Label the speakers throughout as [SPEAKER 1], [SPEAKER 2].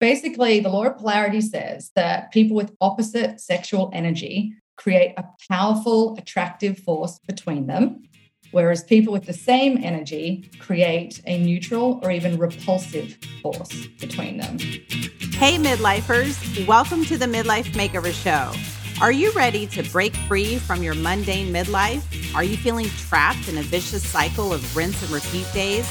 [SPEAKER 1] basically, the law of polarity says that people with opposite sexual energy create a powerful, attractive force between them, whereas people with the same energy create a neutral or even repulsive force between them.
[SPEAKER 2] Hey, midlifers, welcome to the Midlife Makeover Show. Are you ready to break free from your mundane midlife? Are you feeling trapped in a vicious cycle of rinse and repeat days?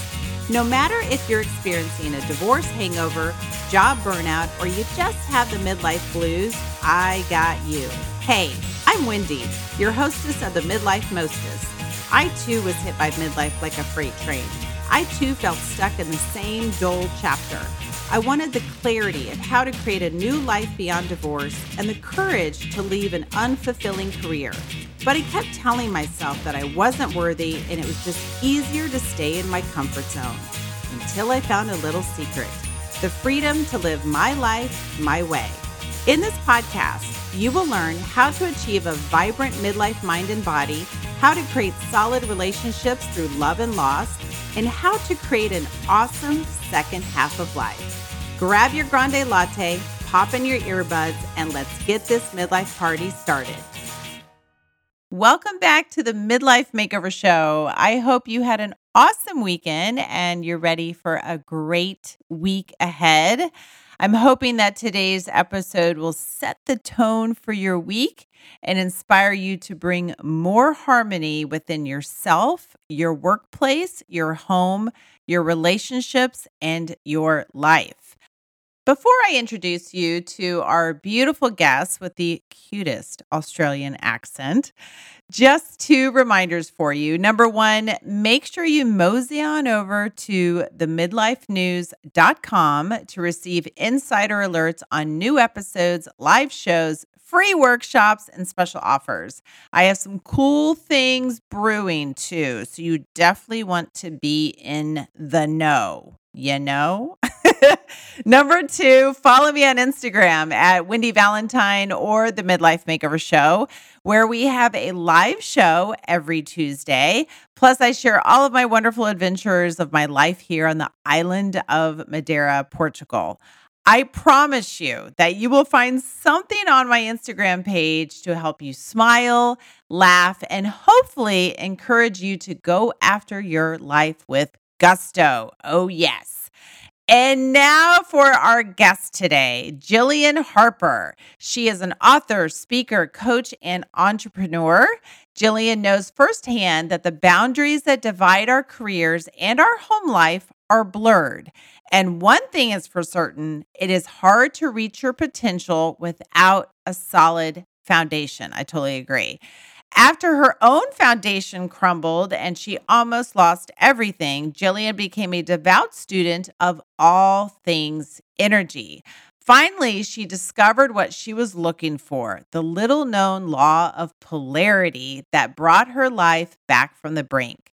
[SPEAKER 2] No matter if you're experiencing a divorce hangover, job burnout, or you just have the midlife blues, I got you. Hey, I'm Wendy, your hostess of the Midlife Mostess. I too was hit by midlife like a freight train. I too felt stuck in the same dull chapter. I wanted the clarity of how to create a new life beyond divorce and the courage to leave an unfulfilling career. But I kept telling myself that I wasn't worthy and it was just easier to stay in my comfort zone until I found a little secret the freedom to live my life my way. In this podcast, you will learn how to achieve a vibrant midlife mind and body, how to create solid relationships through love and loss, and how to create an awesome second half of life. Grab your grande latte, pop in your earbuds, and let's get this midlife party started. Welcome back to the Midlife Makeover Show. I hope you had an awesome weekend and you're ready for a great week ahead. I'm hoping that today's episode will set the tone for your week and inspire you to bring more harmony within yourself, your workplace, your home, your relationships, and your life. Before I introduce you to our beautiful guest with the cutest Australian accent, just two reminders for you. Number one, make sure you mosey on over to themidlifenews.com to receive insider alerts on new episodes, live shows, free workshops, and special offers. I have some cool things brewing too, so you definitely want to be in the know. You know? Number two, follow me on Instagram at Wendy Valentine or the Midlife Makeover Show, where we have a live show every Tuesday. Plus, I share all of my wonderful adventures of my life here on the island of Madeira, Portugal. I promise you that you will find something on my Instagram page to help you smile, laugh, and hopefully encourage you to go after your life with gusto. Oh, yes. And now for our guest today, Gillian Harper. She is an author, speaker, coach, and entrepreneur. Gillian knows firsthand that the boundaries that divide our careers and our home life are blurred. And one thing is for certain it is hard to reach your potential without a solid foundation. I totally agree. After her own foundation crumbled and she almost lost everything, Gillian became a devout student of all things energy. Finally, she discovered what she was looking for the little known law of polarity that brought her life back from the brink.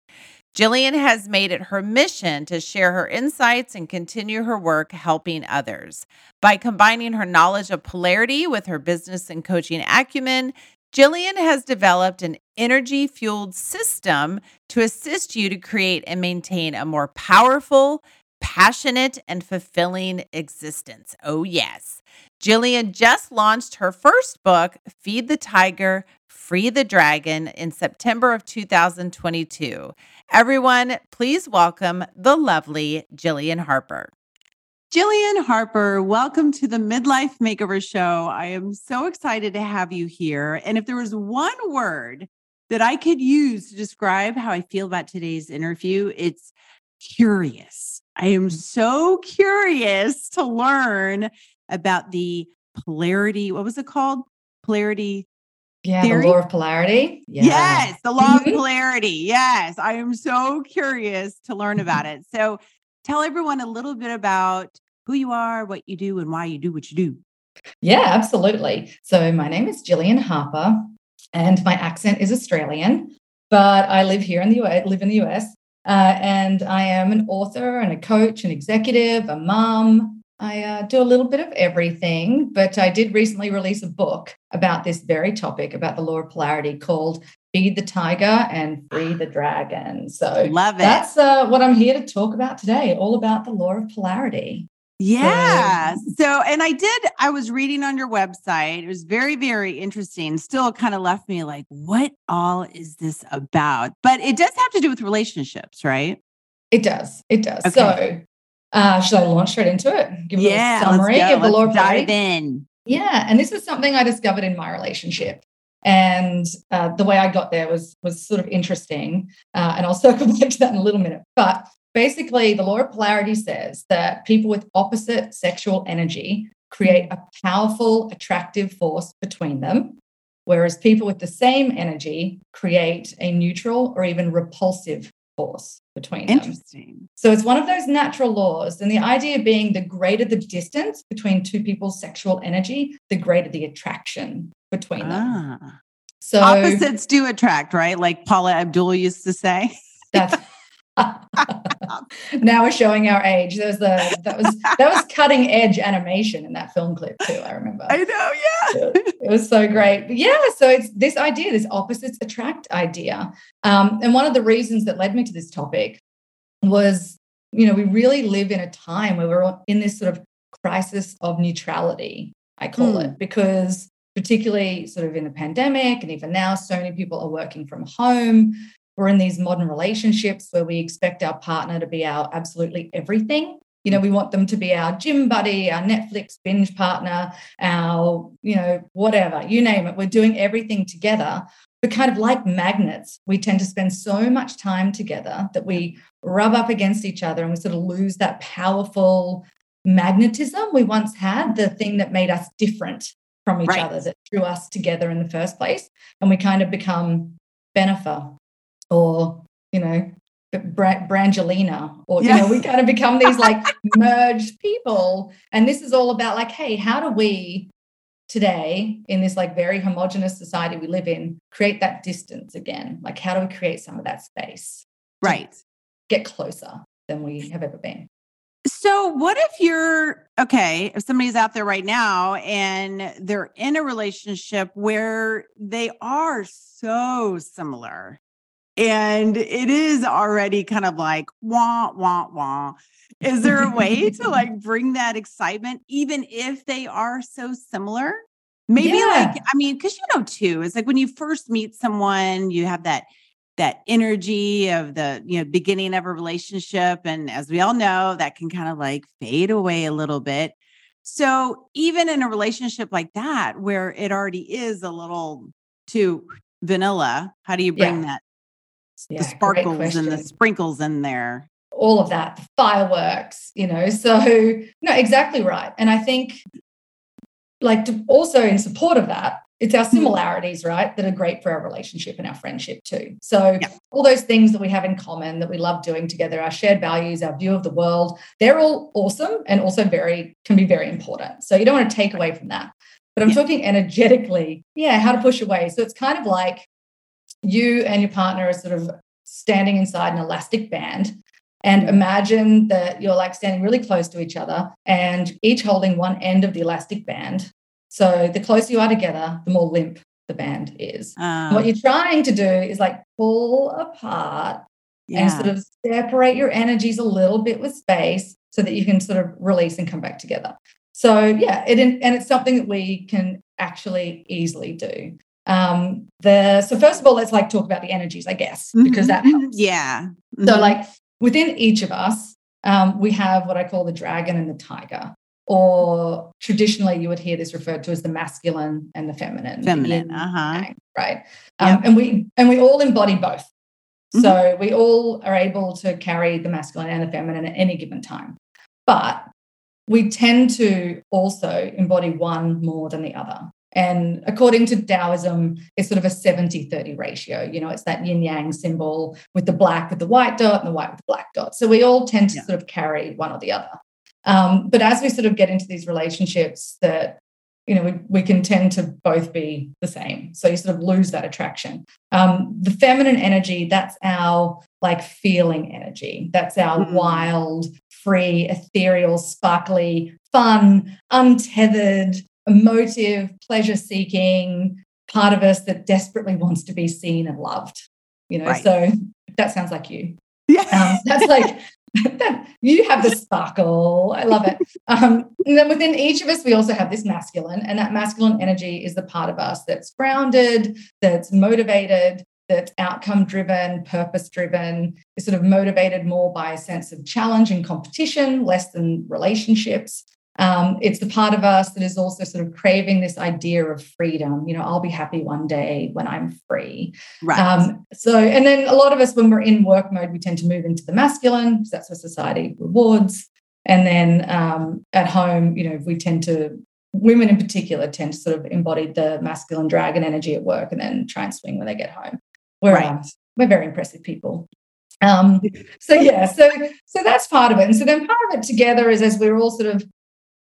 [SPEAKER 2] Gillian has made it her mission to share her insights and continue her work helping others. By combining her knowledge of polarity with her business and coaching acumen, Gillian has developed an energy fueled system to assist you to create and maintain a more powerful, passionate, and fulfilling existence. Oh, yes. Gillian just launched her first book, Feed the Tiger, Free the Dragon, in September of 2022. Everyone, please welcome the lovely Gillian Harper. Gillian Harper, welcome to the Midlife Makeover Show. I am so excited to have you here. And if there was one word that I could use to describe how I feel about today's interview, it's curious. I am so curious to learn about the polarity. What was it called? Polarity.
[SPEAKER 1] Yeah, theory? the law of polarity. Yeah.
[SPEAKER 2] Yes, the law mm-hmm. of polarity. Yes, I am so curious to learn about mm-hmm. it. So, tell everyone a little bit about who you are, what you do, and why you do what you do.
[SPEAKER 1] Yeah, absolutely. So, my name is Gillian Harper, and my accent is Australian, but I live here in the US, live in the US, uh, and I am an author and a coach, an executive, a mom. I uh, do a little bit of everything, but I did recently release a book about this very topic, about the law of polarity, called feed the tiger and free the dragon. So
[SPEAKER 2] love it.
[SPEAKER 1] That's uh, what I'm here to talk about today, all about the law of polarity.
[SPEAKER 2] Yeah. So, and I did, I was reading on your website. It was very, very interesting. Still kind of left me like, what all is this about? But it does have to do with relationships, right?
[SPEAKER 1] It does. It does. Okay. So, uh, should I launch straight into it?
[SPEAKER 2] Give yeah, a summary of the Lord dive in.
[SPEAKER 1] Yeah, and this is something I discovered in my relationship, and uh, the way I got there was was sort of interesting. Uh, and I'll circle back to that in a little minute. But basically, the law of polarity says that people with opposite sexual energy create a powerful, attractive force between them, whereas people with the same energy create a neutral or even repulsive force between
[SPEAKER 2] them. Interesting.
[SPEAKER 1] So it's one of those natural laws. And the idea being the greater the distance between two people's sexual energy, the greater the attraction between them. Ah.
[SPEAKER 2] So opposites do attract, right? Like Paula Abdul used to say.
[SPEAKER 1] That's now we're showing our age. There was the that was that was cutting edge animation in that film clip too. I remember.
[SPEAKER 2] I know, yeah.
[SPEAKER 1] it was so great. But yeah, so it's this idea, this opposites attract idea. Um, and one of the reasons that led me to this topic was, you know, we really live in a time where we're in this sort of crisis of neutrality. I call mm. it because particularly sort of in the pandemic and even now so many people are working from home we're in these modern relationships where we expect our partner to be our absolutely everything. You know, we want them to be our gym buddy, our Netflix binge partner, our, you know, whatever, you name it. We're doing everything together. But kind of like magnets, we tend to spend so much time together that we rub up against each other and we sort of lose that powerful magnetism we once had, the thing that made us different from each right. other, that drew us together in the first place. And we kind of become Bennifer or you know Brangelina, or you know, we kind of become these like merged people. And this is all about like, hey, how do we today in this like very homogenous society we live in create that distance again? Like, how do we create some of that space?
[SPEAKER 2] Right.
[SPEAKER 1] Get closer than we have ever been.
[SPEAKER 2] So, what if you're okay? If somebody's out there right now and they're in a relationship where they are so similar, and it is already kind of like wah wah wah is there a way to like bring that excitement even if they are so similar maybe yeah. like i mean because you know too it's like when you first meet someone you have that that energy of the you know beginning of a relationship and as we all know that can kind of like fade away a little bit so even in a relationship like that where it already is a little too vanilla how do you bring yeah. that yeah, the sparkles and the sprinkles in there
[SPEAKER 1] all of that the fireworks you know so no exactly right and i think like to, also in support of that it's our mm-hmm. similarities right that are great for our relationship and our friendship too so yeah. all those things that we have in common that we love doing together our shared values our view of the world they're all awesome and also very can be very important so you don't want to take away from that but i'm yeah. talking energetically yeah how to push away so it's kind of like you and your partner are sort of standing inside an elastic band and imagine that you're like standing really close to each other and each holding one end of the elastic band. So the closer you are together, the more limp the band is. Um, what you're trying to do is like pull apart yeah. and sort of separate your energies a little bit with space so that you can sort of release and come back together. So yeah, it and it's something that we can actually easily do. Um, the so first of all, let's like talk about the energies, I guess, because that
[SPEAKER 2] mm-hmm. helps. Yeah.
[SPEAKER 1] Mm-hmm. So like within each of us, um, we have what I call the dragon and the tiger. Or traditionally, you would hear this referred to as the masculine and the feminine.
[SPEAKER 2] Feminine, uh-huh.
[SPEAKER 1] right? Um, yep. And we and we all embody both. Mm-hmm. So we all are able to carry the masculine and the feminine at any given time. But we tend to also embody one more than the other. And according to Taoism, it's sort of a 70 30 ratio. You know, it's that yin yang symbol with the black with the white dot and the white with the black dot. So we all tend to yeah. sort of carry one or the other. Um, but as we sort of get into these relationships that, you know, we, we can tend to both be the same. So you sort of lose that attraction. Um, the feminine energy, that's our like feeling energy. That's our mm-hmm. wild, free, ethereal, sparkly, fun, untethered, emotive, pleasure seeking part of us that desperately wants to be seen and loved. You know, right. so that sounds like you.
[SPEAKER 2] Yeah.
[SPEAKER 1] Um, that's like you have the sparkle. I love it. Um, and then within each of us, we also have this masculine, and that masculine energy is the part of us that's grounded, that's motivated, that's outcome driven, purpose driven, is sort of motivated more by a sense of challenge and competition, less than relationships. Um, it's the part of us that is also sort of craving this idea of freedom. You know, I'll be happy one day when I'm free.
[SPEAKER 2] Right.
[SPEAKER 1] Um, so, and then a lot of us, when we're in work mode, we tend to move into the masculine because that's what society rewards. And then um, at home, you know, we tend to, women in particular, tend to sort of embody the masculine dragon energy at work and then try and swing when they get home. We're,
[SPEAKER 2] Right.
[SPEAKER 1] we're very impressive people. Um, so yeah, so so that's part of it. And so then part of it together is as we're all sort of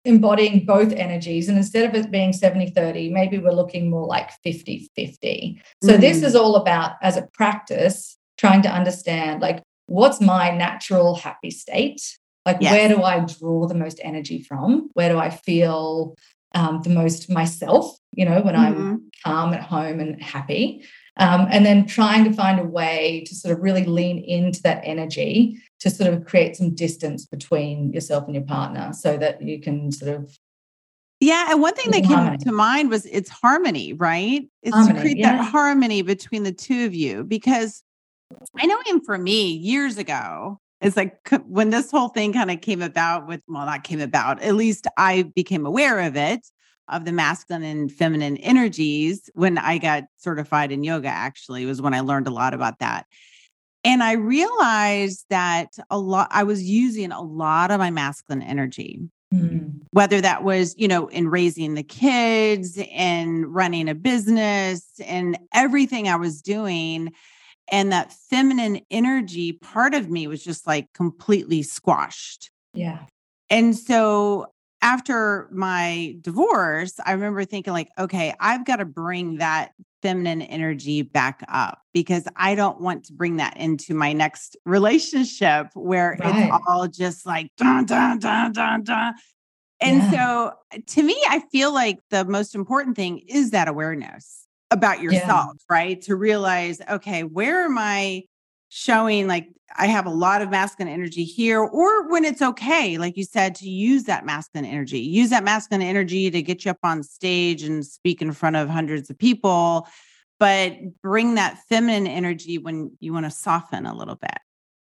[SPEAKER 1] embodying both energies. And instead of it being 70 30, maybe we're looking more like 50 50. So this
[SPEAKER 2] Mm.
[SPEAKER 1] is all about, as a practice, trying to understand like, what's my natural happy state? Like,
[SPEAKER 2] Yes.
[SPEAKER 1] where do I draw the most energy from? Where do I feel um, the most myself, you know, when I'm
[SPEAKER 2] Mhm.
[SPEAKER 1] calm at home and happy? Um, and then trying to find a way to sort of really lean into that energy to sort of create some distance between yourself and your partner so that you can sort of
[SPEAKER 2] Yeah, and one thing that came
[SPEAKER 1] harmony.
[SPEAKER 2] to mind was it's harmony, right? It's
[SPEAKER 1] Harmony,
[SPEAKER 2] to create
[SPEAKER 1] yeah.
[SPEAKER 2] that harmony between the two of you because I know even for me years ago, it's like when this whole thing kind of came about with well, not came about, at least I became aware of it of the masculine and feminine energies when I got certified in yoga actually was when I learned a lot about that. And I realized that a lot I was using a lot of my masculine energy.
[SPEAKER 1] Mm,
[SPEAKER 2] whether that was you know in raising the kids and running a business and everything i was doing. And that feminine energy part of me was just like completely squashed.
[SPEAKER 1] Yeah.
[SPEAKER 2] and so after my divorce i remember thinking like okay i've got to bring that feminine energy back up because i don't want to bring that into my next relationship where
[SPEAKER 1] Right.
[SPEAKER 2] it's all just like dun dun dun dun dun and
[SPEAKER 1] Yeah.
[SPEAKER 2] so uh, to me, I feel like the most important thing is that awareness about yourself, right? To realize, okay, where am I showing like I have a lot of masculine energy here, or when it's okay, like you said, to use that masculine energy, use that masculine energy to get you up on stage and speak in front of hundreds of people, but bring that feminine energy when you want to soften a little bit.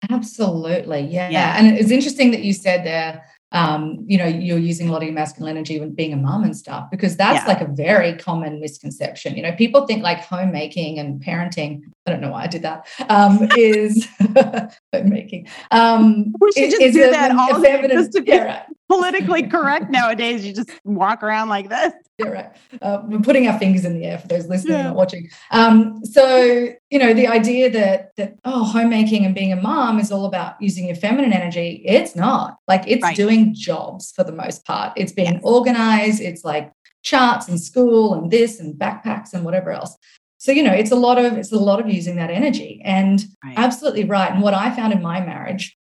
[SPEAKER 1] Absolutely. Yeah.
[SPEAKER 2] Yeah.
[SPEAKER 1] And it's interesting that you said there, um, you know, you're using a lot of your masculine energy when being a mom and stuff, because that's
[SPEAKER 2] Yeah.
[SPEAKER 1] like a very common misconception. You know, people think like homemaking and parenting, I don't know why I did that, um, is homemaking. Um,
[SPEAKER 2] We should just do
[SPEAKER 1] a-
[SPEAKER 2] that all day just to be
[SPEAKER 1] yeah, right.
[SPEAKER 2] Politically correct nowadays, you just walk around like this.
[SPEAKER 1] Yeah, right. Uh, we're putting our fingers in the air for those listening
[SPEAKER 2] Yeah.
[SPEAKER 1] and watching. Um, so you know, the idea that that oh, homemaking and being a mom is all about using your feminine energy. It's not. Like it's
[SPEAKER 2] Right.
[SPEAKER 1] doing jobs for the most part. It's being
[SPEAKER 2] Yes.
[SPEAKER 1] organized. It's like charts and school and this and backpacks and whatever else. So you know, it's a lot of it's a lot of using that energy. And
[SPEAKER 2] Right.
[SPEAKER 1] absolutely right. And what I found in my marriage,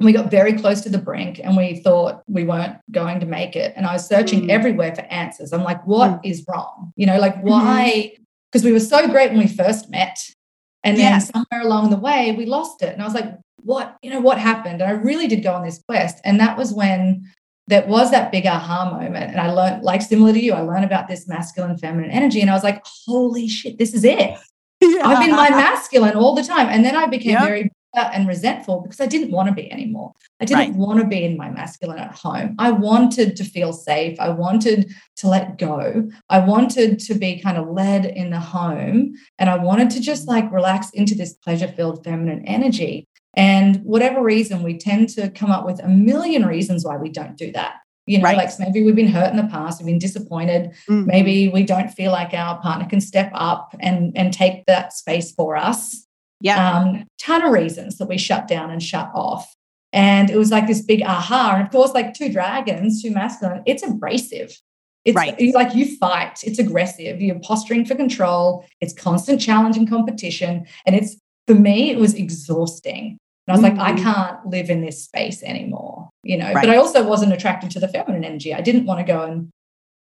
[SPEAKER 1] we got very close to the brink and we thought we weren't going to make it. And I was searching
[SPEAKER 2] Mm.
[SPEAKER 1] everywhere for answers. I'm like, what is wrong? You know, like why?
[SPEAKER 2] Mm-hmm.
[SPEAKER 1] Because we were so great when we first met. And then
[SPEAKER 2] Yes.
[SPEAKER 1] somewhere along the way, we lost it. And I was like, what, you know, what happened? And I really did go on this quest. And that was when there was that big aha moment. And I learned, like similar to you, I learned about this masculine, feminine energy. And I was like, holy shit, this is it. I've been my masculine all the time. And then I became
[SPEAKER 2] Yep.
[SPEAKER 1] very bitter and resentful because I didn't want to be anymore. I didn't
[SPEAKER 2] Right.
[SPEAKER 1] want to be in my masculine at home. I wanted to feel safe. I wanted to let go. I wanted to be kind of led in the home. And I wanted to just mm. like relax into this pleasure filled feminine energy. And whatever reason, we tend to come up with a million reasons why we don't do that. You know,
[SPEAKER 2] Right.
[SPEAKER 1] like maybe we've been hurt in the past, we've been disappointed,
[SPEAKER 2] Mhm.
[SPEAKER 1] maybe we don't feel like our partner can step up and and take that space for us
[SPEAKER 2] yeah.
[SPEAKER 1] um ton of reasons that we shut down and shut off and it was like this big aha and of course like two dragons two masculine it's abrasive it's
[SPEAKER 2] Right.
[SPEAKER 1] it's like you fight it's aggressive you're posturing for control it's constant challenge and competition and it's for me it was exhausting and I was like, I
[SPEAKER 2] Mhm.
[SPEAKER 1] can't live in this space anymore, you know.
[SPEAKER 2] Right.
[SPEAKER 1] But I also wasn't attracted to the feminine energy. I didn't want to go and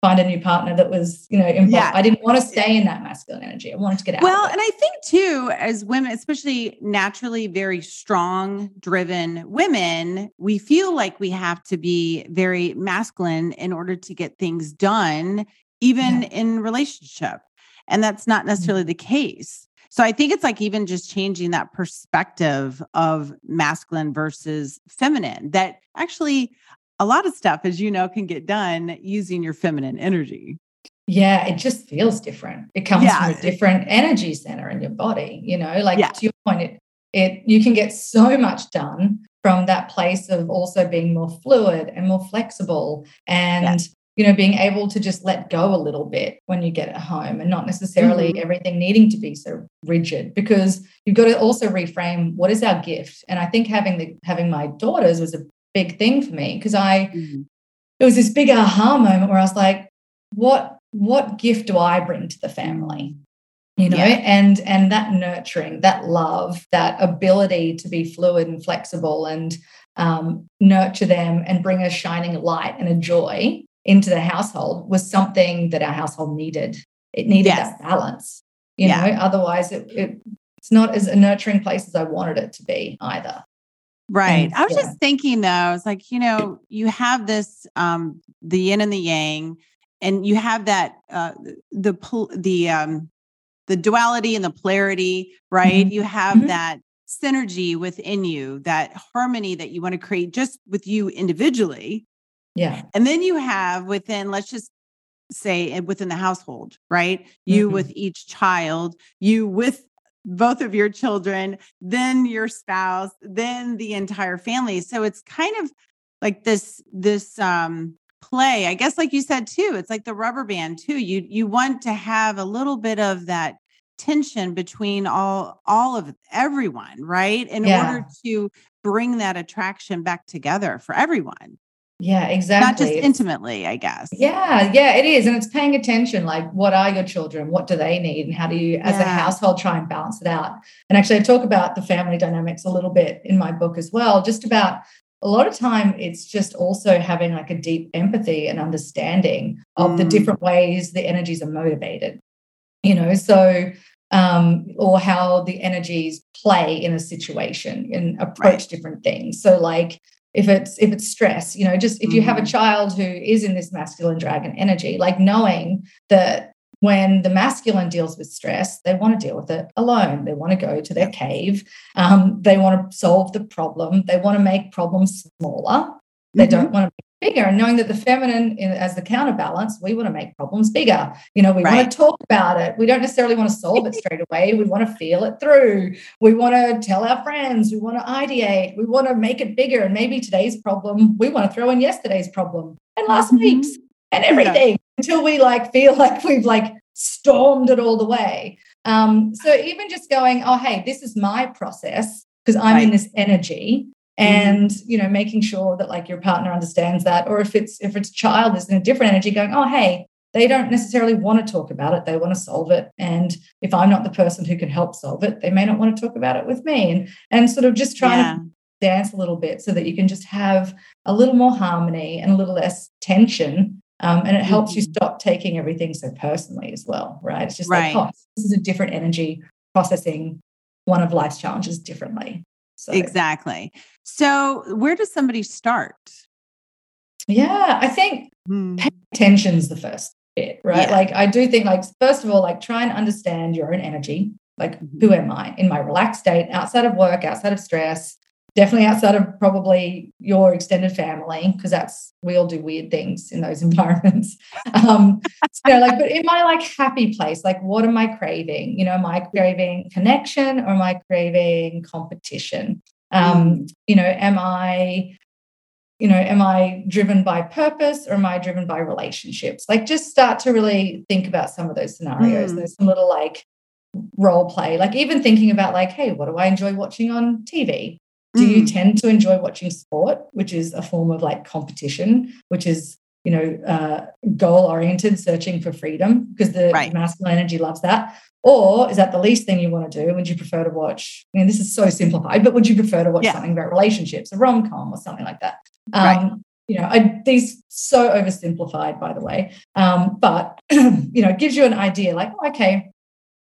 [SPEAKER 1] find a new partner that was, you know, involved.
[SPEAKER 2] Yeah.
[SPEAKER 1] I didn't want to stay in that masculine energy. I wanted to get out.
[SPEAKER 2] Well,
[SPEAKER 1] of it.
[SPEAKER 2] and I think too, as women, especially naturally very strong, driven women, we feel like we have to be very masculine in order to get things done, even
[SPEAKER 1] Yeah.
[SPEAKER 2] in relationship. And that's not necessarily the case. So I think it's like even just changing that perspective of masculine versus feminine, that actually a lot of stuff, as you know, can get done using your feminine energy.
[SPEAKER 1] Yeah, it just feels different. It comes
[SPEAKER 2] Yeah.
[SPEAKER 1] from a different energy center in your body, you know, like
[SPEAKER 2] Yeah.
[SPEAKER 1] to your point, it, it you can get so much done from that place of also being more fluid and more flexible and you know being able to just let go a little bit when you get at home and not necessarily
[SPEAKER 2] Mhm.
[SPEAKER 1] everything needing to be so rigid because you've got to also reframe what is our gift and i think having the having my daughters was a big thing for me because i it was this big aha moment where I was like, what what gift do I bring to the family? You know,
[SPEAKER 2] Yeah.
[SPEAKER 1] and and that nurturing, that love, that ability to be fluid and flexible and um, nurture them and bring a shining light and a joy into the household was something that our household needed. It needed
[SPEAKER 2] Yes.
[SPEAKER 1] that balance. You
[SPEAKER 2] Yeah.
[SPEAKER 1] know, otherwise it, it it's not as a nurturing place as I wanted it to be either.
[SPEAKER 2] Right.
[SPEAKER 1] And,
[SPEAKER 2] I was
[SPEAKER 1] yeah.
[SPEAKER 2] just thinking though, I was like, you know, you have this um the yin and the yang, and you have that uh the the um the duality and the polarity, right? You have
[SPEAKER 1] Mhm.
[SPEAKER 2] that synergy within you, that harmony that you want to create just with you individually.
[SPEAKER 1] Yeah.
[SPEAKER 2] And then you have within, let's just say eh, within the household, right? You
[SPEAKER 1] Mhm.
[SPEAKER 2] with each child, you with both of your children, then your spouse, then the entire family. So it's kind of like this, this um play. I guess like you said too, it's like the rubber band too. You you want to have a little bit of that tension between all all of everyone, right? In
[SPEAKER 1] Yeah.
[SPEAKER 2] order to bring that attraction back together for everyone
[SPEAKER 1] Yeah, exactly.
[SPEAKER 2] not just
[SPEAKER 1] It's-
[SPEAKER 2] intimately, I guess.
[SPEAKER 1] Yeah, yeah, it is. And it's paying attention like, what are your children? What do they need? And how do you, as a household, try and balance it out? And actually, I talk about the family dynamics a little bit in my book as well, just about a lot of time, it's just also having like a deep empathy and understanding of the
[SPEAKER 2] Mm.
[SPEAKER 1] different ways the energies are motivated, you know? So, um, or how the energies play in a situation and approach different things. So, like, if it's if it's stress you know just if you have a
[SPEAKER 2] Mhm.
[SPEAKER 1] child who is in this masculine dragon energy like knowing that when the masculine deals with stress they want to deal with it alone. They want to go to their cave. Um, they want to solve the problem. They want to make problems smaller. They
[SPEAKER 2] Mhm.
[SPEAKER 1] don't want to bigger and knowing that the feminine as the counterbalance we want to make problems bigger. You know we
[SPEAKER 2] Right.
[SPEAKER 1] want to talk about it. We don't necessarily want to solve it straight away. We want to feel it through. We want to tell our friends. We want to ideate. We want to make it bigger. And maybe today's problem we want to throw in yesterday's problem and last
[SPEAKER 2] Mhm.
[SPEAKER 1] week's and
[SPEAKER 2] Yeah.
[SPEAKER 1] everything until we like feel like we've like stormed it all the way. Um so even just going oh hey this is my process because i'm in this energy and you know making sure that like your partner understands that or if it's if it's a child is in a different energy going oh hey they don't necessarily want to talk about it they want to solve it and if i'm not the person who can help solve it they may not want to talk about it with me and and sort of just trying
[SPEAKER 2] Yeah.
[SPEAKER 1] to dance a little bit so that you can just have a little more harmony and a little less tension um, and it helps you
[SPEAKER 2] Mhm.
[SPEAKER 1] stop taking everything so personally as well right it's just
[SPEAKER 2] Right.
[SPEAKER 1] like oh this is a different energy processing one of life's challenges differently so
[SPEAKER 2] Exactly. So, where does somebody start?
[SPEAKER 1] yeah i think
[SPEAKER 2] Hmm.
[SPEAKER 1] tension's the first bit, right?
[SPEAKER 2] Yeah.
[SPEAKER 1] Like I do think like first of all, like try and understand your own energy. Like who am I in my relaxed state, outside of work, outside of stress, definitely outside of probably your extended family, because that's we all do weird things in those environments. Um, you know, like, but in my like happy place, like what am I craving? You know, am I craving connection or am I craving competition? Um, you know, am I you know, am I driven by purpose or am I driven by relationships? Like, just start to really think about some of those scenarios.
[SPEAKER 2] Mm.
[SPEAKER 1] There's some little like role play, like even thinking about like, hey, what do I enjoy watching on TV? Do you
[SPEAKER 2] Mm.
[SPEAKER 1] tend to enjoy watching sport, which is a form of like competition, which is you know uh, goal oriented, searching for freedom because the
[SPEAKER 2] Right.
[SPEAKER 1] masculine energy loves that. Or is that the least thing you want to do? Would you prefer to watch? I mean, this is so simplified, but would you prefer to watch
[SPEAKER 2] Yeah.
[SPEAKER 1] something about relationships, a rom com, or something like that? Um,
[SPEAKER 2] Right.
[SPEAKER 1] you know, I, these so oversimplified, by the way, um, but you know, it gives you an idea. Like, okay,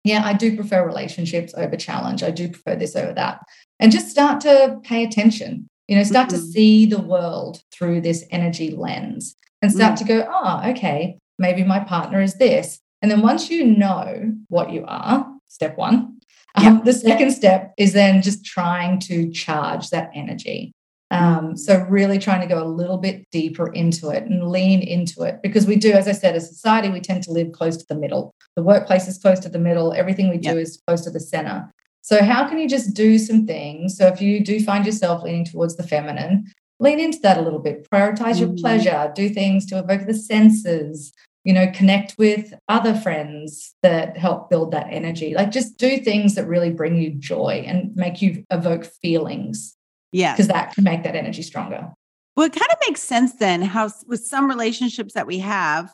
[SPEAKER 1] yeah, I do prefer relationships over challenge. I do prefer this over that, and just start to pay attention. You know, start mm-hmm. to see the world through this energy lens, and start mm-hmm. to go, oh, okay, maybe my partner is this. And then once you know what you are, step one, um, the second step is then just trying to charge that energy. Um, so really trying to go a little bit deeper into it and lean into it because we do, as I said, as society, we tend to live close to the middle. The workplace is close to the middle. Everything we do yep. is close to the center. So how can you just do some things? So if you do find yourself leaning towards the feminine, lean into that a little bit. Prioritize your mm. pleasure. Do things to evoke the senses. You know, connect with other friends that help build that energy. Like just do things that really bring you joy and make you evoke feelings
[SPEAKER 2] yeah.
[SPEAKER 1] Because that can make that energy stronger.
[SPEAKER 2] Well, it kind of makes sense then how with some relationships that we have,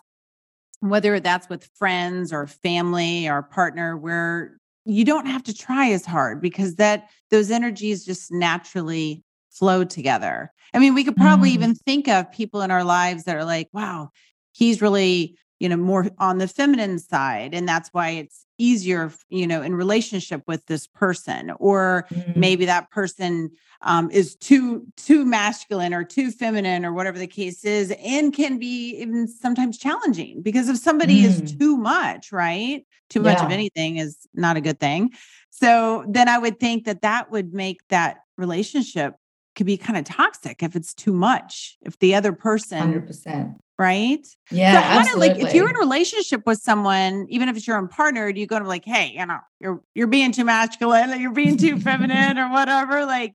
[SPEAKER 2] whether that's with friends or family or partner, where you don't have to try as hard because that those energies just naturally flow together. I mean, we could probably mm. even think of people in our lives that are like, wow, he's really you know more on the feminine side and that's why it's easier you know in relationship with this person or mm-hmm. maybe that person um, is too too masculine or too feminine or whatever the case is and can be even sometimes challenging because if somebody mm. is too much right too yeah. much of anything is not a good thing so then i would think that that would make that relationship could be kind of toxic if it's too much if the other person
[SPEAKER 1] 100%
[SPEAKER 2] right?
[SPEAKER 1] Yeah.
[SPEAKER 2] So how do like if you're in a relationship with someone, even if it's your own partner, do you go to like, hey, you know, you're you're being too masculine, you're being too feminine or whatever? Like,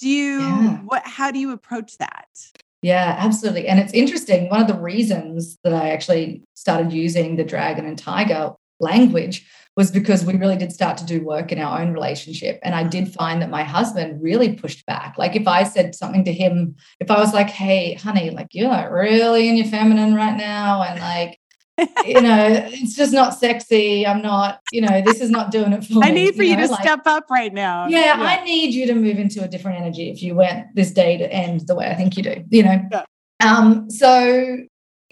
[SPEAKER 2] do you yeah. what how do you approach that?
[SPEAKER 1] Yeah, absolutely. And it's interesting. One of the reasons that I actually started using the dragon and tiger language was because we really did start to do work in our own relationship. And I did find that my husband really pushed back. Like if I said something to him, if I was like, hey, honey, like you're like really in your feminine right now. And like, you know, it's just not sexy. I'm not, you know, this is not doing it for me.
[SPEAKER 2] I need for you,
[SPEAKER 1] know?
[SPEAKER 2] to like, step up right now.
[SPEAKER 1] Yeah, yeah, I need you to move into a different energy if you went this day to end the way I think you do, you know. Yeah. Um, so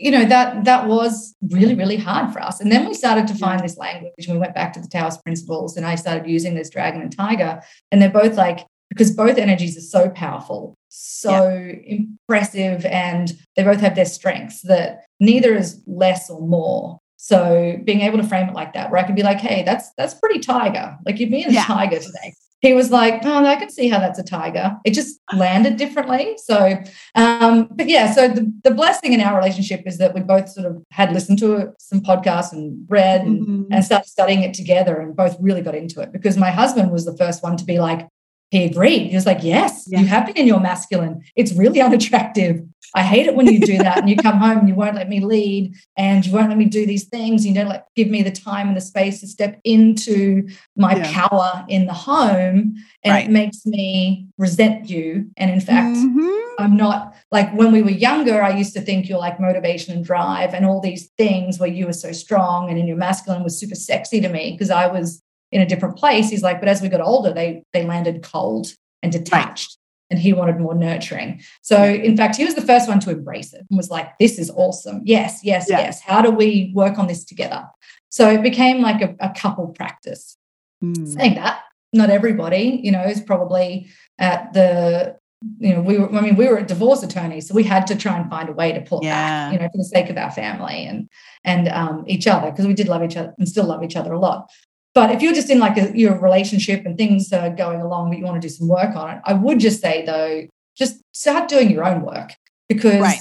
[SPEAKER 1] you know that that was really really hard for us. And then we started to find this language and we went back to the taoist principles and i started using this dragon and tiger. And they're both like because both energies are so powerful so yeah. impressive and they both have their strengths that neither is less or more. So being able to frame it like that where i could be like hey that's that's pretty tiger. Like you're being a yeah. tiger today he was like, "Oh, I can see how that's a tiger." It just landed differently. So, um, but yeah. So the, the blessing in our relationship is that we both sort of had listened to some podcasts and read and, mm-hmm. and started studying it together, and both really got into it. Because my husband was the first one to be like, he agreed. He was like, Yes, yeah. you have been in your masculine. It's really unattractive. I hate it when you do that and you come home and you won't let me lead and you won't let me do these things. You don't like give me the time and the space to step into my yeah. power in the home. And right. it makes me resent you. And in fact, mm-hmm. I'm not like when we were younger, I used to think you're like motivation and drive and all these things where you were so strong and in your masculine was super sexy to me because I was in a different place. He's like, but as we got older, they they landed cold and detached. Right. And he wanted more nurturing. So, in fact, he was the first one to embrace it and was like, This is awesome. Yes, yes, yeah. yes. How do we work on this together? So it became like a, a couple practice. Mm. Saying that, not everybody, you know, is probably at the you know, we were, I mean, we were a divorce attorney, so we had to try and find a way to pull yeah. back, you know, for the sake of our family and and um, each other, because we did love each other and still love each other a lot. But if you're just in like a, your relationship and things are going along, but you want to do some work on it, I would just say though, just start doing your own work. Because right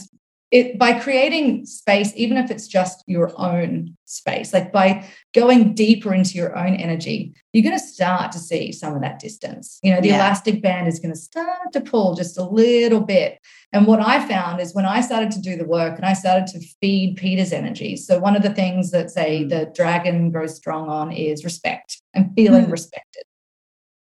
[SPEAKER 1] it by creating space even if it's just your own space like by going deeper into your own energy you're going to start to see some of that distance you know the yeah. elastic band is going to start to pull just a little bit and what i found is when i started to do the work and i started to feed peter's energy so one of the things that say mm. the dragon grows strong on is respect and feeling mm. respected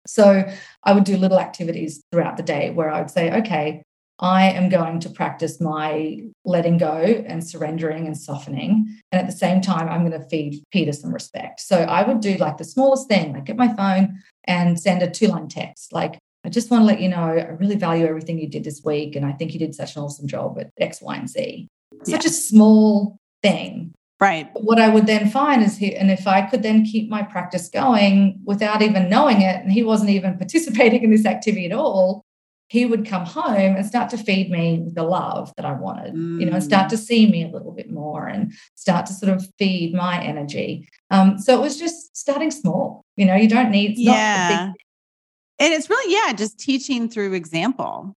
[SPEAKER 1] so I would do little activities throughout the day where I would say, okay, I am going to practice my letting go and surrendering and softening. And at the same time, I'm going to feed Peter some respect. So I would do like the smallest thing, like get my phone and send a two line text, like, I just want to let you know I really value everything you did this week. And I think you did such an awesome job at X, Y, and Z. Such
[SPEAKER 2] Yeah.
[SPEAKER 1] a small thing.
[SPEAKER 2] Right.
[SPEAKER 1] But what I would then find is he, and if I could then keep my practice going without even knowing it, and he wasn't even participating in this activity at all, he would come home and start to feed me with the love that I wanted, you know, and start
[SPEAKER 2] Mm.
[SPEAKER 1] to see me a little bit more and start to sort of feed my energy. Um, so it was just starting small, you know, you don't need, it's not a
[SPEAKER 2] Yeah.
[SPEAKER 1] big,
[SPEAKER 2] And it's really, yeah, just teaching through example.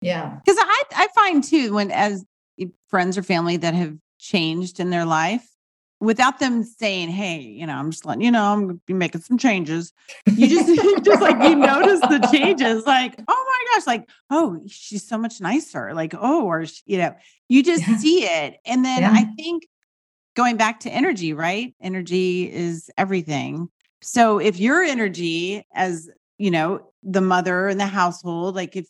[SPEAKER 1] yeah,
[SPEAKER 2] Because I, I find too, when as friends or family that have changed in their life, without them saying, Hey, you know, I'm just letting you know, I'm gonna be making some changes. You just, you just like, you notice the changes, like, oh my gosh, like, oh, she's so much nicer. Like, oh, or, you know, you just
[SPEAKER 1] Yeah.
[SPEAKER 2] see it. And then
[SPEAKER 1] Yeah.
[SPEAKER 2] I think going back to energy, right? Energy is everything. So if your energy as, you know, the mother in the household, like if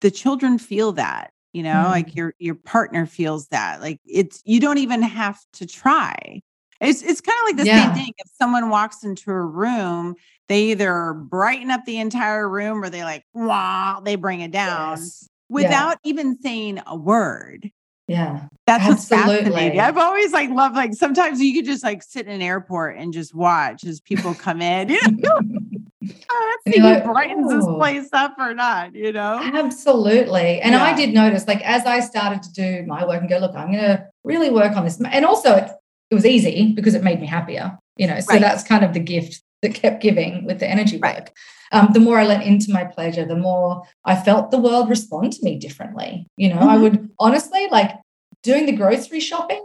[SPEAKER 2] the children feel that, you know,
[SPEAKER 1] Mm.
[SPEAKER 2] like your your partner feels that, like it's you don't even have to try. It's it's kind of like the
[SPEAKER 1] Yeah.
[SPEAKER 2] same thing. If someone walks into a room, they either brighten up the entire room or they like, wow, they bring it down
[SPEAKER 1] yes,
[SPEAKER 2] without even saying a word.
[SPEAKER 1] yeah,
[SPEAKER 2] That's what's
[SPEAKER 1] Absolutely.
[SPEAKER 2] fascinating. I've always like loved like sometimes you could just like sit in an airport and just watch as people come in. You know, oh, let's
[SPEAKER 1] And
[SPEAKER 2] see
[SPEAKER 1] you're
[SPEAKER 2] who
[SPEAKER 1] like,
[SPEAKER 2] brightens this place up or not. You know,
[SPEAKER 1] Absolutely. And I did notice, like, as I started to do my work and go, look, I'm going to really work on this. And also, it, was easy because it made me happier, you know. So
[SPEAKER 2] Right.
[SPEAKER 1] that's kind of the gift that kept giving with the energy
[SPEAKER 2] Right.
[SPEAKER 1] work. Um, the more I let into my pleasure, the more I felt the world respond to me differently. You know, I
[SPEAKER 2] Mhm.
[SPEAKER 1] would honestly like doing the grocery shopping.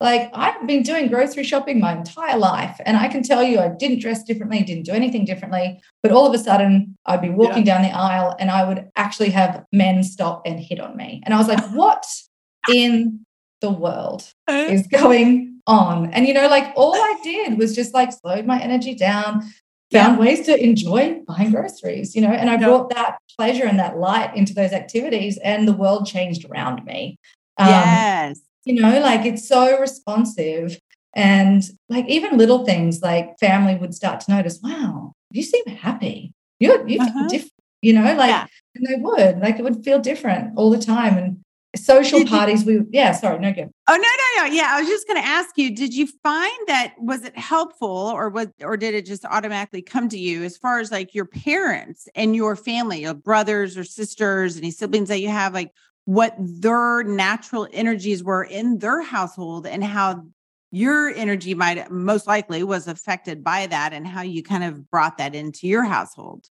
[SPEAKER 1] Like I've been doing grocery shopping my entire life, and I can tell you, I didn't dress differently, didn't do anything differently. But all of a sudden, I'd be walking down the aisle, and I would actually have men stop and hit on me, and I was like, "What in the world is going on?" And you know, like all I did was just like slowed my energy down, found ways to enjoy buying groceries, you know, and I
[SPEAKER 2] Yeah.
[SPEAKER 1] brought that pleasure and that light into those activities, and the world changed around me. Um,
[SPEAKER 2] yes,
[SPEAKER 1] you know like it's so responsive and like even little things like family would start to notice wow you seem happy You're, you
[SPEAKER 2] Uh-huh.
[SPEAKER 1] feel different you know like
[SPEAKER 2] Yeah.
[SPEAKER 1] and they would like it would feel different all the time and social
[SPEAKER 2] Did you-
[SPEAKER 1] parties we yeah sorry no good
[SPEAKER 2] Oh no, no, no. Yeah, I was just going to ask you. Did you find that was it helpful, or was, or did it just automatically come to you as far as like your parents and your family, your brothers or sisters, any siblings that you have, like what their natural energies were in their household, and how your energy might most likely was affected by that, and how you kind of brought that into your household.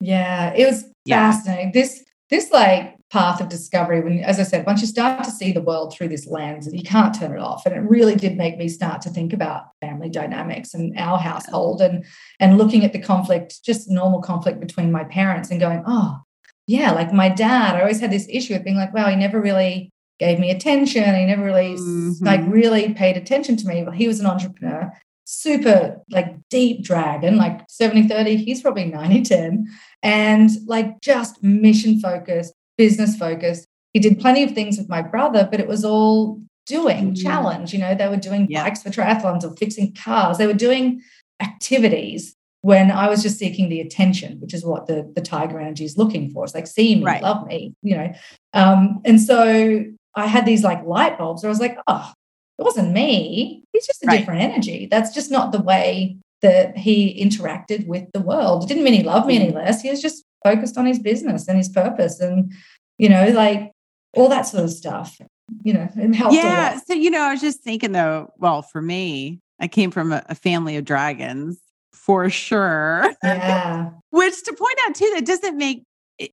[SPEAKER 1] yeah it was
[SPEAKER 2] Yeah.
[SPEAKER 1] fascinating this this like path of discovery when as i said once you start to see the world through this lens you can't turn it off and it really did make me start to think about family dynamics and our household and and looking at the conflict just normal conflict between my parents and going oh yeah like my dad i always had this issue of being like wow he never really gave me attention. He never really s- like
[SPEAKER 2] mm-hmm.
[SPEAKER 1] really paid attention to me. But he was an entrepreneur super like deep dragon like 70 30 he's probably 90 10 and like just mission focused, business focused. He did plenty of things with my brother, but it was all doing
[SPEAKER 2] Mhm.
[SPEAKER 1] challenge. You know, they were doing
[SPEAKER 2] Yeah.
[SPEAKER 1] bikes for triathlons or fixing cars. They were doing activities when I was just seeking the attention, which is what the the tiger energy is looking for. It's like see me,
[SPEAKER 2] Right.
[SPEAKER 1] love me, you know. Um, and so I had these like light bulbs where I was like, oh, it wasn't me. He's just a
[SPEAKER 2] Right.
[SPEAKER 1] different energy. That's just not the way that he interacted with the world. It didn't mean he loved me any
[SPEAKER 2] Mm-hmm.
[SPEAKER 1] less. He was just focused on his business and his purpose and, you know, like all that sort of stuff, you know, it helped
[SPEAKER 2] Yeah. So, you know, I was just thinking though, well, for me, I came from a, a family of dragons for sure.
[SPEAKER 1] Yeah.
[SPEAKER 2] Which to point out too, that doesn't make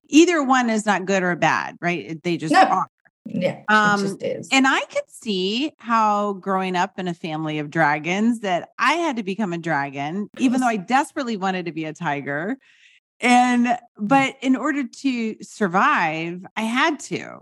[SPEAKER 2] either one is not good or bad, right? They just
[SPEAKER 1] No.
[SPEAKER 2] are.
[SPEAKER 1] Yeah.
[SPEAKER 2] Um,
[SPEAKER 1] it just is.
[SPEAKER 2] And I could see how growing up in a family of dragons that I had to become a dragon, even though I desperately wanted to be a tiger. And but in order to survive, I had to.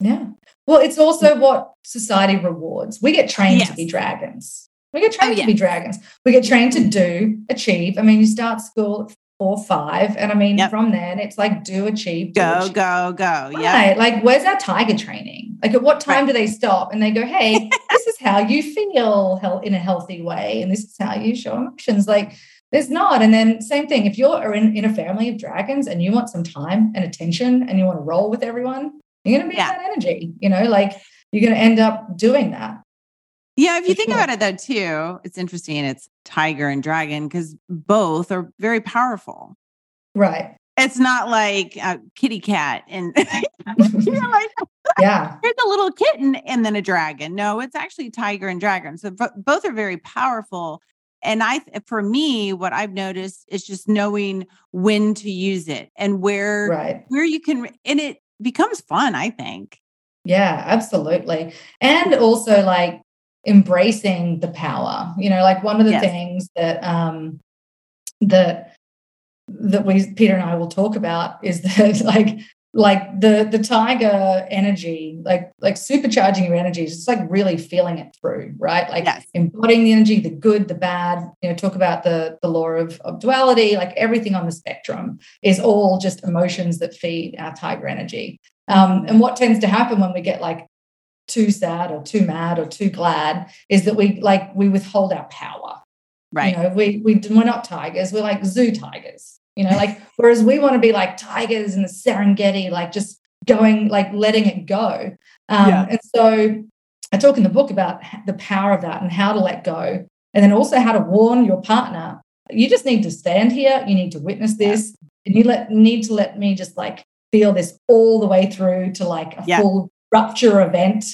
[SPEAKER 1] yeah. Well, it's also what society rewards. We get trained to be dragons. We get trained
[SPEAKER 2] Oh,
[SPEAKER 1] to be dragons. We get trained to do, achieve. I mean, you start school at four, five, and I mean,
[SPEAKER 2] Yep.
[SPEAKER 1] from then it's like do, achieve, do,
[SPEAKER 2] Go,
[SPEAKER 1] achieve.
[SPEAKER 2] go, go. Yeah.
[SPEAKER 1] Right. Like, where's our tiger training? Like, at what time
[SPEAKER 2] Right.
[SPEAKER 1] do they stop and they go, hey, this is how you feel in a healthy way, and this is how you show emotions? Like, there's not. And then same thing, if you're in, in a family of dragons and you want some time and attention and you want to roll with everyone, you're going to be yeah. that energy, you know, like you're going to end up doing that.
[SPEAKER 2] Yeah, if you think about it though too, it's interesting. It's tiger and dragon because both are very powerful.
[SPEAKER 1] Right.
[SPEAKER 2] It's not like a kitty cat and you're like,
[SPEAKER 1] yeah,
[SPEAKER 2] here's a little kitten and then a dragon. No, it's actually tiger and dragon. So both are very powerful. And I, for me, what I've noticed is just knowing when to use it and where,
[SPEAKER 1] right.
[SPEAKER 2] where you can, and it becomes fun. I think.
[SPEAKER 1] Yeah, absolutely. And also like embracing the power. You know, like one of the yes. things that um that that we Peter and I will talk about is that like like the the tiger energy like like supercharging your energy is just like really feeling it through right like yes. embodying the energy the good the bad you know talk about the the law of, of duality like everything on the spectrum is all just emotions that feed our tiger energy um, and what tends to happen when we get like too sad or too mad or too glad is that we like we withhold our power.
[SPEAKER 2] Right.
[SPEAKER 1] You know, we we we're not tigers, we're like zoo tigers. You know, like whereas we want to be like tigers in the Serengeti, like just going, like letting it go. Um, yeah. And so I talk in the book about the power of that and how to let go, and then also how to warn your partner. You just need to stand here. You need to witness this, yeah. and you let need to let me just like feel this all the way through to like a yeah. full rupture event.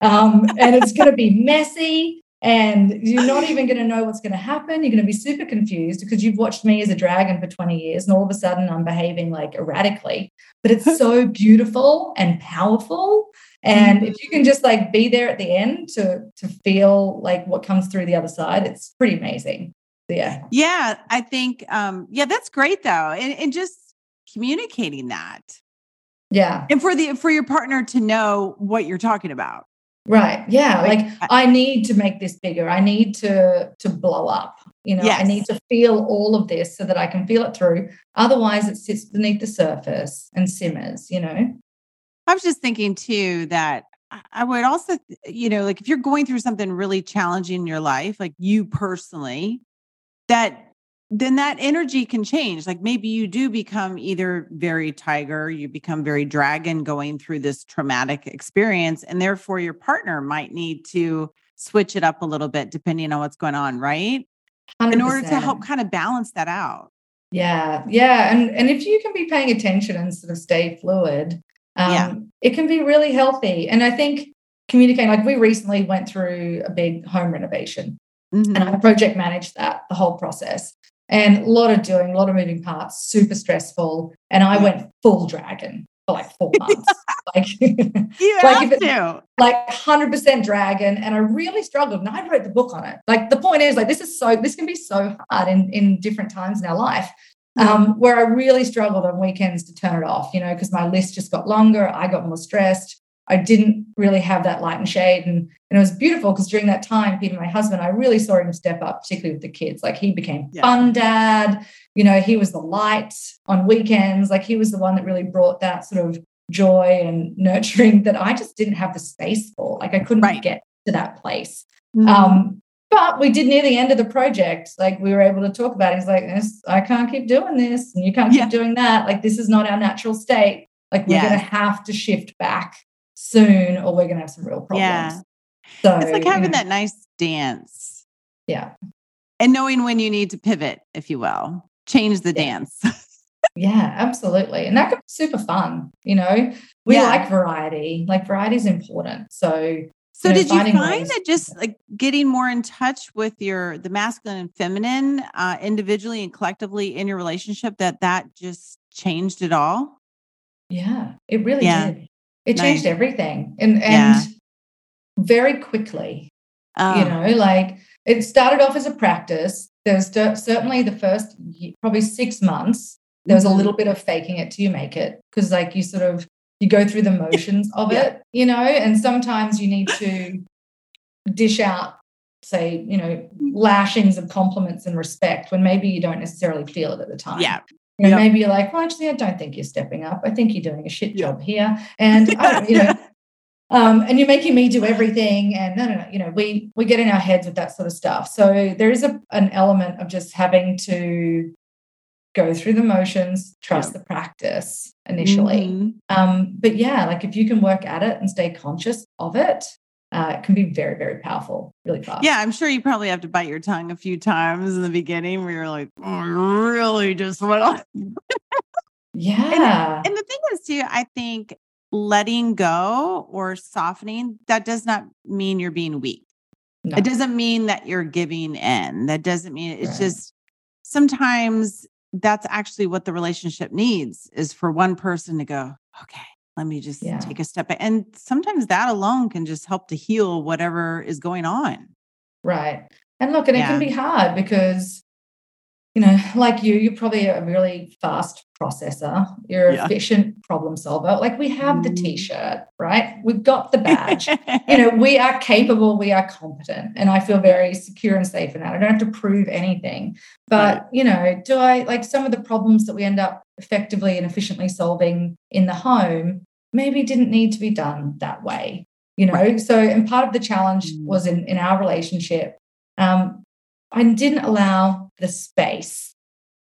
[SPEAKER 1] Um, and it's going to be messy and you're not even going to know what's going to happen. You're going to be super confused because you've watched me as a dragon for 20 years and all of a sudden I'm behaving like erratically. But it's so beautiful and powerful. And if you can just like be there at the end to to feel like what comes through the other side, it's pretty amazing. yeah.
[SPEAKER 2] Yeah, I think um yeah, that's great though. And, and just communicating that.
[SPEAKER 1] Yeah.
[SPEAKER 2] And for the for your partner to know what you're talking about.
[SPEAKER 1] Right. Yeah. Like, like I need to make this bigger. I need to to blow up. You know, yes. I need to feel all of this so that I can feel it through. Otherwise it sits beneath the surface and simmers, you know.
[SPEAKER 2] I was just thinking too that I would also, you know, like if you're going through something really challenging in your life, like you personally, that then that energy can change. Like maybe you do become either very tiger, you become very dragon going through this traumatic experience, and therefore your partner might need to switch it up a little bit depending on what's going on, right? 100%. In order to help kind of balance that out.
[SPEAKER 1] Yeah, yeah, and and if you can be paying attention and sort of stay fluid, um, yeah. it can be really healthy. And I think communicating, like we recently went through a big home renovation, mm-hmm. and I project managed that the whole process and a lot of doing, a lot of moving parts, super stressful. And I went full dragon for like four months. like,
[SPEAKER 2] you like have to.
[SPEAKER 1] Like 100% dragon. And I really struggled. And I wrote the book on it. Like the point is, like, this is so, this can be so hard in, in different times in our life. Um, where I really struggled on weekends to turn it off, you know, because my list just got longer. I got more stressed. I didn't really have that light and shade. And, and it was beautiful because during that time, Peter, my husband, I really saw him step up, particularly with the kids. Like he became yeah. fun dad. You know, he was the light on weekends. Like he was the one that really brought that sort of joy and nurturing that I just didn't have the space for. Like I couldn't right. get to that place. Mm-hmm. Um, but we did near the end of the project. Like we were able to talk about it. He's like, I can't keep doing this and you can't keep doing that. Like this is not our natural state. Like we're going to have to shift back soon or we're going to have some real problems.
[SPEAKER 2] Yeah. So it's like having that nice dance.
[SPEAKER 1] Yeah.
[SPEAKER 2] And knowing when you need to pivot, if you will, change the
[SPEAKER 1] yeah.
[SPEAKER 2] dance.
[SPEAKER 1] yeah, absolutely. And that could be super fun. You know, we yeah. like variety, like variety is important. So,
[SPEAKER 2] so you know, did you find ways- that just like getting more in touch with your the masculine and feminine uh, individually and collectively in your relationship that that just changed it all?
[SPEAKER 1] Yeah, it really yeah. did. It changed everything. And and yeah. very quickly. Oh. You know, like it started off as a practice. There's certainly the first probably six months, there was a mm-hmm. little bit of faking it till you make it. Cause like you sort of you go through the motions of yeah. it, you know, and sometimes you need to dish out, say, you know, lashings of compliments and respect when maybe you don't necessarily feel it at the time.
[SPEAKER 2] Yeah.
[SPEAKER 1] Know, yep. maybe you're like, well, actually, I don't think you're stepping up. I think you're doing a shit job here. And I, you know, um, and you're making me do everything. And no, no, no. You know, we we get in our heads with that sort of stuff. So there is a an element of just having to go through the motions, trust yeah. the practice initially. Mm-hmm. Um, but yeah, like if you can work at it and stay conscious of it, uh, it can be very, very powerful, really fast.
[SPEAKER 2] Yeah, I'm sure you probably have to bite your tongue a few times in the beginning where you're like, oh, really just went
[SPEAKER 1] yeah.
[SPEAKER 2] And, and the thing is, too, I think letting go or softening, that does not mean you're being weak. No. It doesn't mean that you're giving in. That doesn't mean it's right. just sometimes that's actually what the relationship needs is for one person to go, okay, let me just yeah. take a step back. And sometimes that alone can just help to heal whatever is going on.
[SPEAKER 1] Right. And look, and yeah. it can be hard because you know, like you, you're probably a really fast processor. You're an yeah. efficient problem solver. Like we have the mm. t-shirt, right? We've got the badge. you know, we are capable, we are competent. And I feel very secure and safe in that. I don't have to prove anything. But, right. you know, do I like some of the problems that we end up effectively and efficiently solving in the home maybe didn't need to be done that way. You know, right. so and part of the challenge mm. was in in our relationship. Um, I didn't allow the space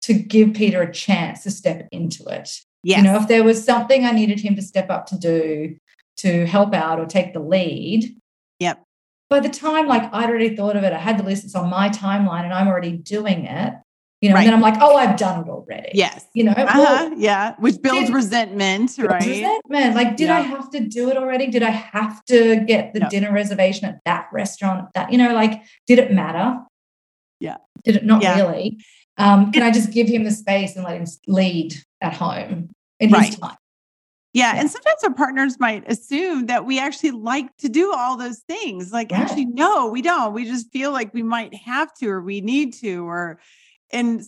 [SPEAKER 1] to give Peter a chance to step into it. Yes. You know, if there was something I needed him to step up to do to help out or take the lead.
[SPEAKER 2] Yep.
[SPEAKER 1] By the time like I'd already thought of it, I had the list, it's on my timeline and I'm already doing it. You know, right. and then I'm like, oh, I've done it already.
[SPEAKER 2] Yes.
[SPEAKER 1] You know,
[SPEAKER 2] uh-huh. well, yeah, which builds did, resentment, right?
[SPEAKER 1] Resentment. Like, did yeah. I have to do it already? Did I have to get the no. dinner reservation at that restaurant? That, you know, like, did it matter?
[SPEAKER 2] Yeah.
[SPEAKER 1] Did it not yeah. really? Um, can I just give him the space and let him lead at home in right. his time?
[SPEAKER 2] Yeah, yeah. And sometimes our partners might assume that we actually like to do all those things. Like, actually, no, we don't. We just feel like we might have to or we need to. Or, and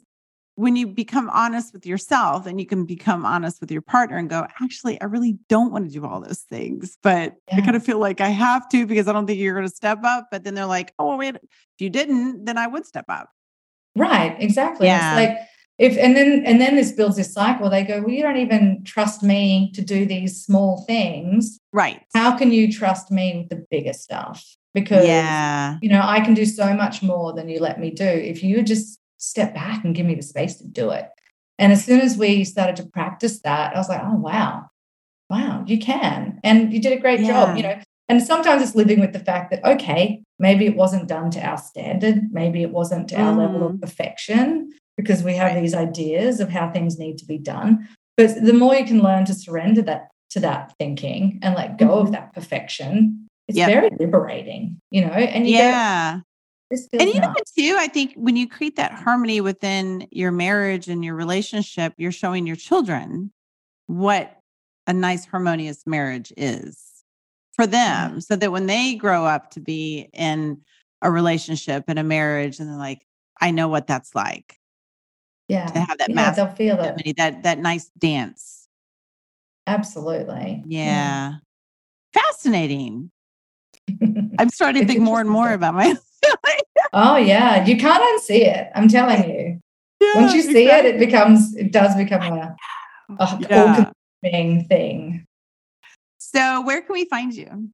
[SPEAKER 2] when you become honest with yourself and you can become honest with your partner and go, actually, I really don't want to do all those things, but yeah. I kind of feel like I have to because I don't think you're going to step up. But then they're like, oh, wait, if you didn't, then I would step up.
[SPEAKER 1] Right. Exactly. Yeah. It's like, if and then and then this builds this cycle they go well you don't even trust me to do these small things
[SPEAKER 2] right
[SPEAKER 1] how can you trust me with the bigger stuff because yeah you know i can do so much more than you let me do if you just step back and give me the space to do it. And as soon as we started to practice that, I was like, oh, wow, wow, you can. And you did a great yeah. job, you know. And sometimes it's living with the fact that, okay, maybe it wasn't done to our standard. Maybe it wasn't to mm. our level of mm. perfection because we have these ideas of how things need to be done. But the more you can learn to surrender that to that thinking and let go mm-hmm. of that perfection, it's yep. very liberating, you know. And you
[SPEAKER 2] yeah, and even nuts. too, I think when you create that harmony within your marriage and your relationship, you're showing your children what a nice harmonious marriage is for them. Mm-hmm. So that when they grow up to be in a relationship and a marriage and they're like, I know what that's like.
[SPEAKER 1] Yeah.
[SPEAKER 2] To have that
[SPEAKER 1] yeah, they'll feel
[SPEAKER 2] it. That that nice dance.
[SPEAKER 1] Absolutely.
[SPEAKER 2] Yeah. yeah. Fascinating. I'm starting to think more and more about my
[SPEAKER 1] oh yeah, you can't unsee it. I'm telling you. Yeah, Once you see exactly. it, it becomes it does become a, a yeah. all-consuming thing.
[SPEAKER 2] So where can we find you?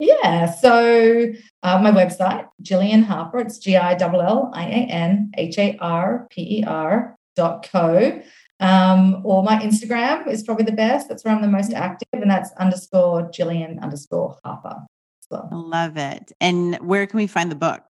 [SPEAKER 1] Yeah, so uh, my website, Gillian Harper, it's G I L L I A N H A R P E R dot co. Um, or my Instagram is probably the best. That's where I'm the most active, and that's underscore Gillian underscore Harper.
[SPEAKER 2] So love it. And where can we find the book?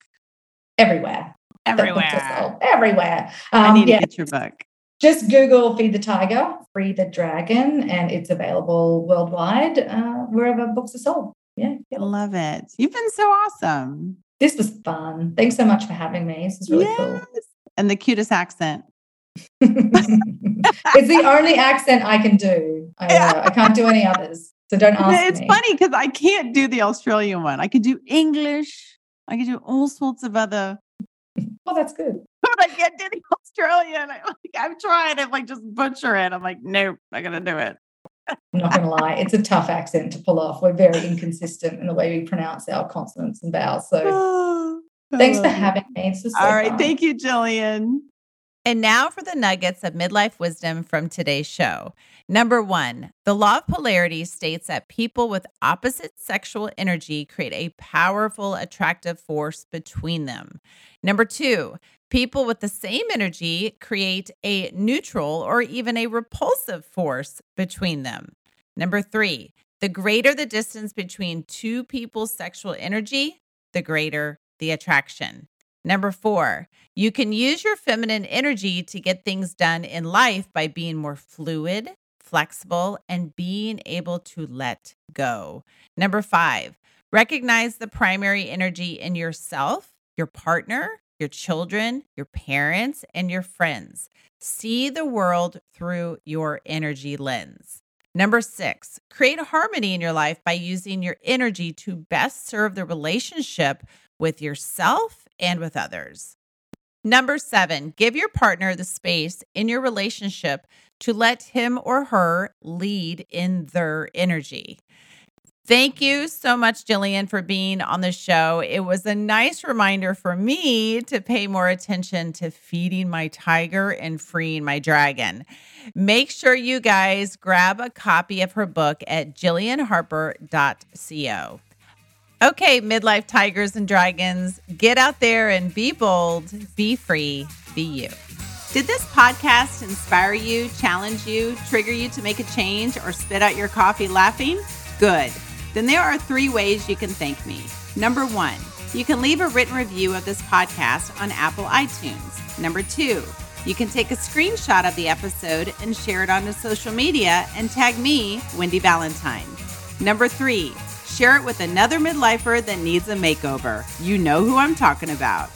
[SPEAKER 1] Everywhere.
[SPEAKER 2] Everywhere.
[SPEAKER 1] Everywhere.
[SPEAKER 2] Um, I need yeah. to get your book.
[SPEAKER 1] Just Google Feed the Tiger, Free the Dragon, and it's available worldwide uh, wherever books are sold. Yeah,
[SPEAKER 2] yeah. Love it. You've been so awesome.
[SPEAKER 1] This was fun. Thanks so much for having me. This is really yes. cool.
[SPEAKER 2] And the cutest accent.
[SPEAKER 1] it's the only accent I can do. I, uh, I can't do any others. So don't ask me.
[SPEAKER 2] It's
[SPEAKER 1] me.
[SPEAKER 2] funny because I can't do the Australian one. I could do English. I could do all sorts of other.
[SPEAKER 1] Oh, that's good.
[SPEAKER 2] But I can't do the Australian. I, like, I'm trying to like just butcher it. I'm like, nope, not gonna do it.
[SPEAKER 1] I'm not gonna lie, it's a tough accent to pull off. We're very inconsistent in the way we pronounce our consonants and vowels. So oh, thanks for oh. having me. It's just so
[SPEAKER 2] all right.
[SPEAKER 1] Fun.
[SPEAKER 2] Thank you, Gillian. And now for the nuggets of midlife wisdom from today's show. Number one, The law of polarity states that people with opposite sexual energy create a powerful attractive force between them. Number two, people with the same energy create a neutral or even a repulsive force between them. Number three, the greater the distance between two people's sexual energy, the greater the attraction. Number four, you can use your feminine energy to get things done in life by being more fluid, flexible, and being able to let go. Number five, recognize the primary energy in yourself, your partner, your children, your parents, and your friends. See the world through your energy lens. Number six, create harmony in your life by using your energy to best serve the relationship with yourself and with others. Number seven, give your partner the space in your relationship to let him or her lead in their energy. Thank you so much, Gillian, for being on the show. It was a nice reminder for me to pay more attention to feeding my tiger and freeing my dragon. Make sure you guys grab a copy of her book at gillianharper.co. Okay, midlife tigers and dragons, get out there and be bold, be free, be you. Did this podcast inspire you, challenge you, trigger you to make a change, or spit out your coffee laughing? Good. Then there are three ways you can thank me. Number one, you can leave a written review of this podcast on Apple iTunes. Number two, you can take a screenshot of the episode and share it onto social media and tag me, Wendy Valentine. Number three, share it with another midlifer that needs a makeover. You know who I'm talking about.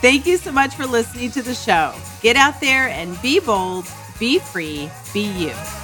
[SPEAKER 2] Thank you so much for listening to the show. Get out there and be bold, be free, be you.